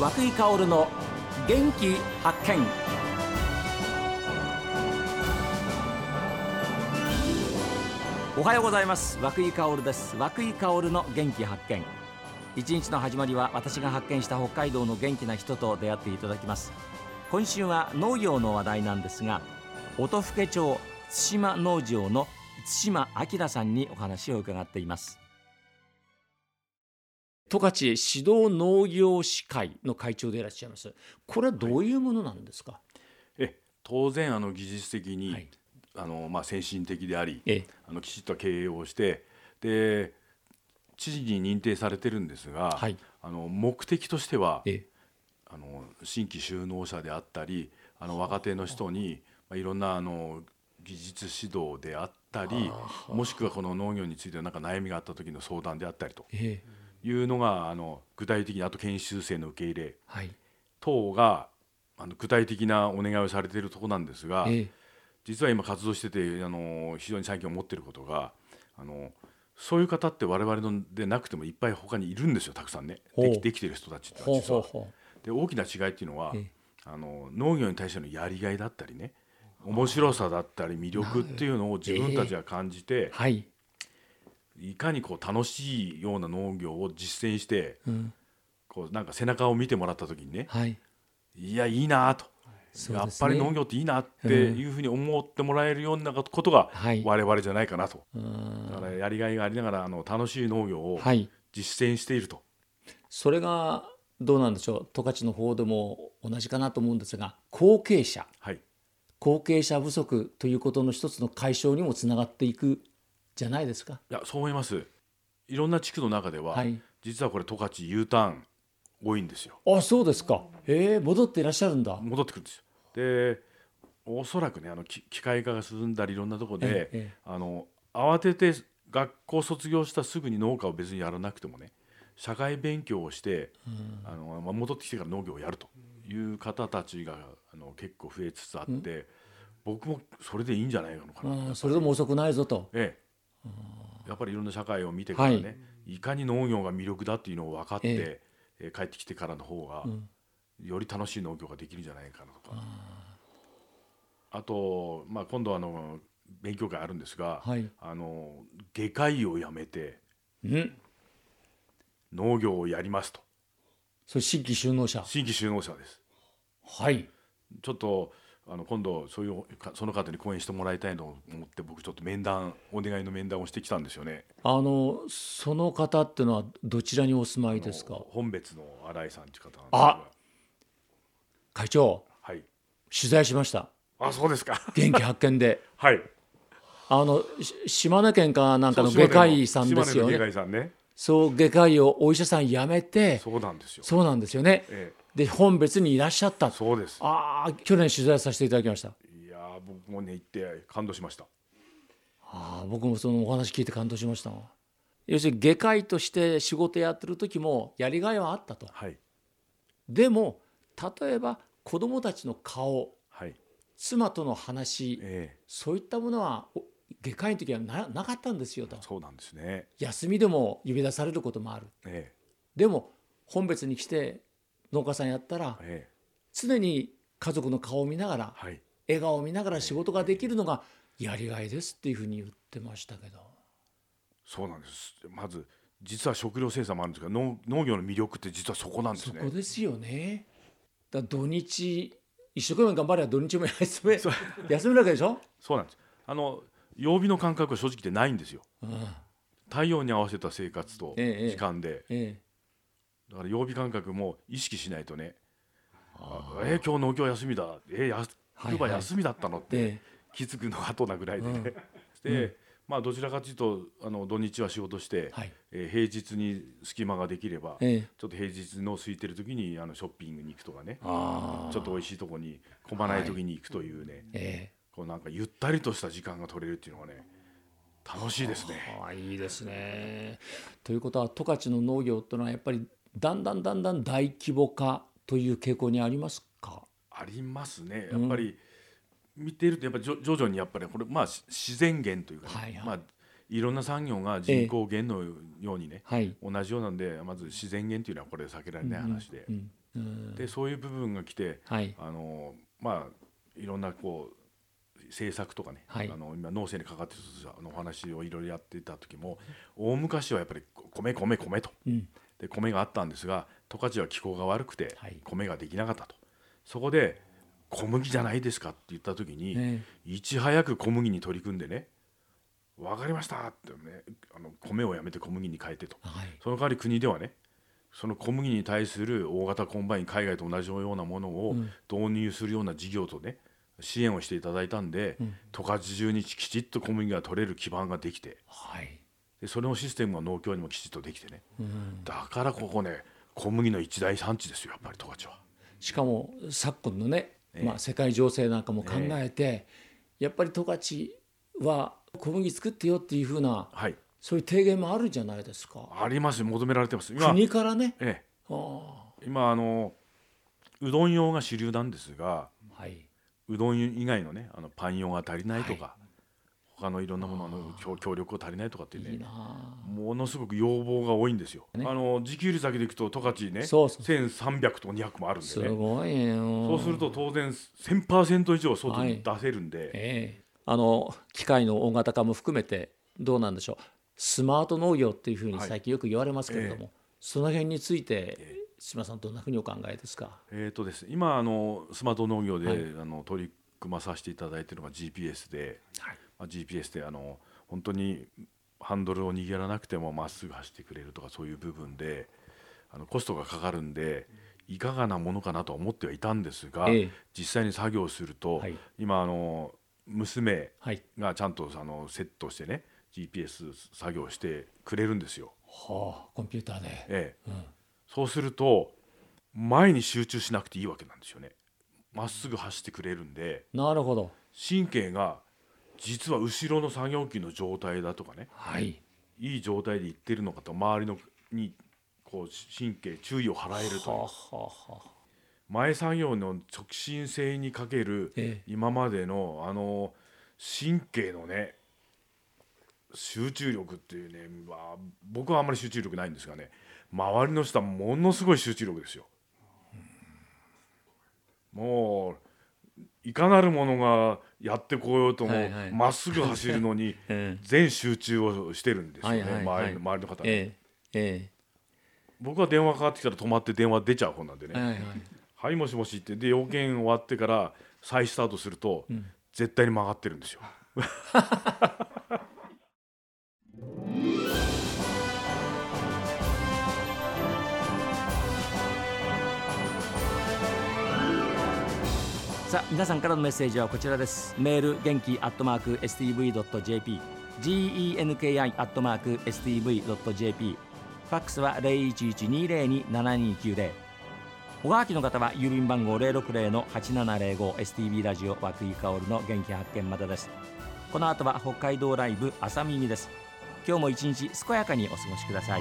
和久井薫の元気発見。おはようございます。和久井薫です。和久井薫の元気発見。一日の始まりは私が発見した北海道の元気な人と出会っていただきます。今週は農業の話題なんですが音更町対馬農場の対馬明さんにお話を伺っています。十勝指導農業士会の会長でいらっしゃいます。これはどういうものなんですか、え当然あの技術的に、はい。あのまあ、先進的でありええ。あのきちっと経営をしてで知事に認定されてるんですが、はい。あの目的としてはえあの新規就農者であったりあの若手の人に、まあ、いろんなあの技術指導であったりもしくはこの農業についてなんか悩みがあった時の相談であったりと。えいうのがあの具体的にあと研修生の受け入れ。はい。等があの具体的なお願いをされているところなんですが、え実は今活動しててあの非常に最近思っていることがあのそういう方って我々のでなくてもいっぱい他にいるんですよたくさんね。できできてる人たちって実は。で大きな違いっていうのはええ。あの農業に対してのやりがいだったりね面白さだったり魅力っていうのを自分たちが感じてうはい、いかにこう楽しいような農業を実践してうん、こうなんか背中を見てもらった時にねはい。いやいいなと、そうやっぱり農業っていいなっていうふうに思ってもらえるようなことがはい。我々じゃないかなと。うん。だからやりがいがありながらあの楽しい農業をはい。実践していると、それがどうなんでしょう。十勝の方でも同じかなと思うんですが後継者。はい、後継者不足ということの一つの解消にもつながっていくじゃないですか？いやそう思います。いろんな地区の中では、はい、実はこれ十勝 U ターン多いんですよ。あそうですか。えー、戻っていらっしゃるんだ。戻ってくるんですよ。でおそらくねあのき機械化が進んだりいろんなところで、ええあの慌てて学校卒業したすぐに農家を別にやらなくてもね社会勉強をして、あのまあ、戻ってきてから農業をやるという方たちがあの結構増えつつあって、僕もそれでいいんじゃないのかなと。うん、それでも遅くないぞと。ええ、やっぱりいろんな社会を見てからね、い、かに農業が魅力だっていうのを分かって、ええ。ー帰ってきてからの方が、より楽しい農業ができるんじゃないかなとか。あと、まあ、今度あの勉強会あるんですが、はい。あの外科医を辞めてうん、農業をやりますと。それ新規就農者。新規就農者です。はい。ちょっとあの今度そういうかその方に講演してもらいたいと思って僕ちょっと面談お願いの面談をしてきたんですよねあのその方っていうのはどちらにお住まいですか？本別の新井さんって方あが会長はい取材しました。あそうですか元気発見で。はいあのし島根県かなんかの外科医さんですよね。そう外科医をお医者さん辞めて、そうなんですよそうなんですよね。えで本別にいらっしゃった。え。そうです。ああ去年取材させていただきました。いやー僕もね行って感動しました。ああ僕もそのお話聞いて感動しましたわ要するに外科医として仕事やってる時もやりがいはあったと。はい。でも例えば子供たちの顔はい。妻との話えそういったものはお外科医の時はななかったんですよと。えそうなんですね。休みでも呼び出されることもある。え。でも本別に来て農家さんやったらええ。え常に家族の顔を見ながらはい。笑顔を見ながら仕事ができるのがやりがいですっていうふうに言ってましたけど。そうなんです。まず実は食料生産もあるんですが農農業の魅力って実はそこなんですそねこですよね。だ土日一生懸命頑張れば土日も休め休めるわけでしょ、そうなんです。あの曜日の感覚は正直言ってないんですよ。うん。太陽に合わせた生活とええ時間で、えだから曜日感覚も意識しないとね。あえー今日農業休みだ。えー、やはい冬場休みだったのって、ええ。気づくの後なぐらいでね、うん。で、まあどちらかというとあの土日は仕事して、はい。えー平日に隙間ができれば、ええ。ちょっと平日の空いてる時にあのショッピングに行くとかね。ちょっと美味しいとこに混まない時に行くというね、えこうなんかゆったりとした時間が取れるっていうのがね楽しいですね。いいですね。ということは十勝の農業っていうのはやっぱりだんだんだんだん大規模化という傾向にありますか？ありますね。やっぱり、見ているとやっぱり徐徐々にやっぱりこれまあし自然源というかね、はいはい。まあいろんな産業が人口減のようにね、はい。同じようなんでまず自然減というのはこれ避けられない話で、うん。うん。でそういう部分が来てはい。あのまあいろんなこう政策とかね、はい。あの今農政にかかってる人たちのお話をいろいろやっていた時も大昔はやっぱり米米米と。うんで米があったんですが十勝は気候が悪くてはい。米ができなかったと、そこで小麦じゃないですかって言った時に、えいち早く小麦に取り組んでね分かりましたってねあの米をやめて小麦に変えてと。えはい。その代わり国ではねその小麦に対する大型コンバイン海外と同じようなものをうん。導入するような事業とね支援をしていただいたんでうん。十勝中にきちっと小麦が取れる基盤ができてはいでそれのシステムが農協にもきちっとできてね。うん。だからここね小麦の一大産地ですよやっぱり十勝は。しかも昨今のね、ええ。まあ、世界情勢なんかも考えて、やっぱり十勝は小麦作ってよっていうふうなはい。そういう提言もあるじゃないですか。あります求められてます。今,、国からね。えああ。え、今あのうどん用が主流なんですがはい、うどん以外のねあのパン用が足りないとか、他のいろんなものの協協力が足りないとかっていうねものすごく要望が多いんですよ。ね。あの自給率だけでいくと十勝ねそうそう1300と200もあるんすで。ねごいよ。そうすると当然1000%以上外に出せるんで、ええ。あの機械の大型化も含めてどうなんでしょう。スマート農業っていうふうに最近よく言われますけれども、その辺について島さんどんなふうにお考えですか？えーとですね、今あのスマート農業で、はい。あの取り組まさせていただいているのが GPS で、はい。まあ、GPS であの本当にハンドルを握らなくてもまっすぐ走ってくれるとかそういう部分であのコストがかかるんでいかがなものかなとは思ってはいたんですが、ええ。実際に作業すると、はい。今あの娘はい。がちゃんとあのセットしてね GPS 作業してくれるんですよ。はあコンピューターで、ええ。うん。そうすると前に集中しなくていいわけなんですよね。まっすぐ走ってくれるんでなるほど。神経が実は後ろの作業機の状態だとかね。はい。いい状態でいってるのかと周りのにこう神経注意を払えるという。はあはあはあ。前作業の直進性にかけるええ。今までのあの神経のね集中力っていうね、まあ、僕はあんまり集中力ないんですがね周りの人はものすごい集中力ですよ。もういかなるものがやってこようともまっすぐ走るのに え全集中をしてるんですよね、周りの周りの方ね、ええ。え僕は電話かかってきたら止まって電話出ちゃう方なんでね、えはいはい。はいもしもしって。で要件終わってから再スタートすると、ん。絶対に曲がってるんですよ。さあ皆さんからのメッセージはこちらです。メール元気アットマーク STV.jp genki アットマーク STV.jp ファックスは0112027290おはがきの方は郵便番号 060-8705STB ラジオ和久井薫の元気発見までです。この後は北海道ライブ朝耳です。今日も一日健やかにお過ごしください。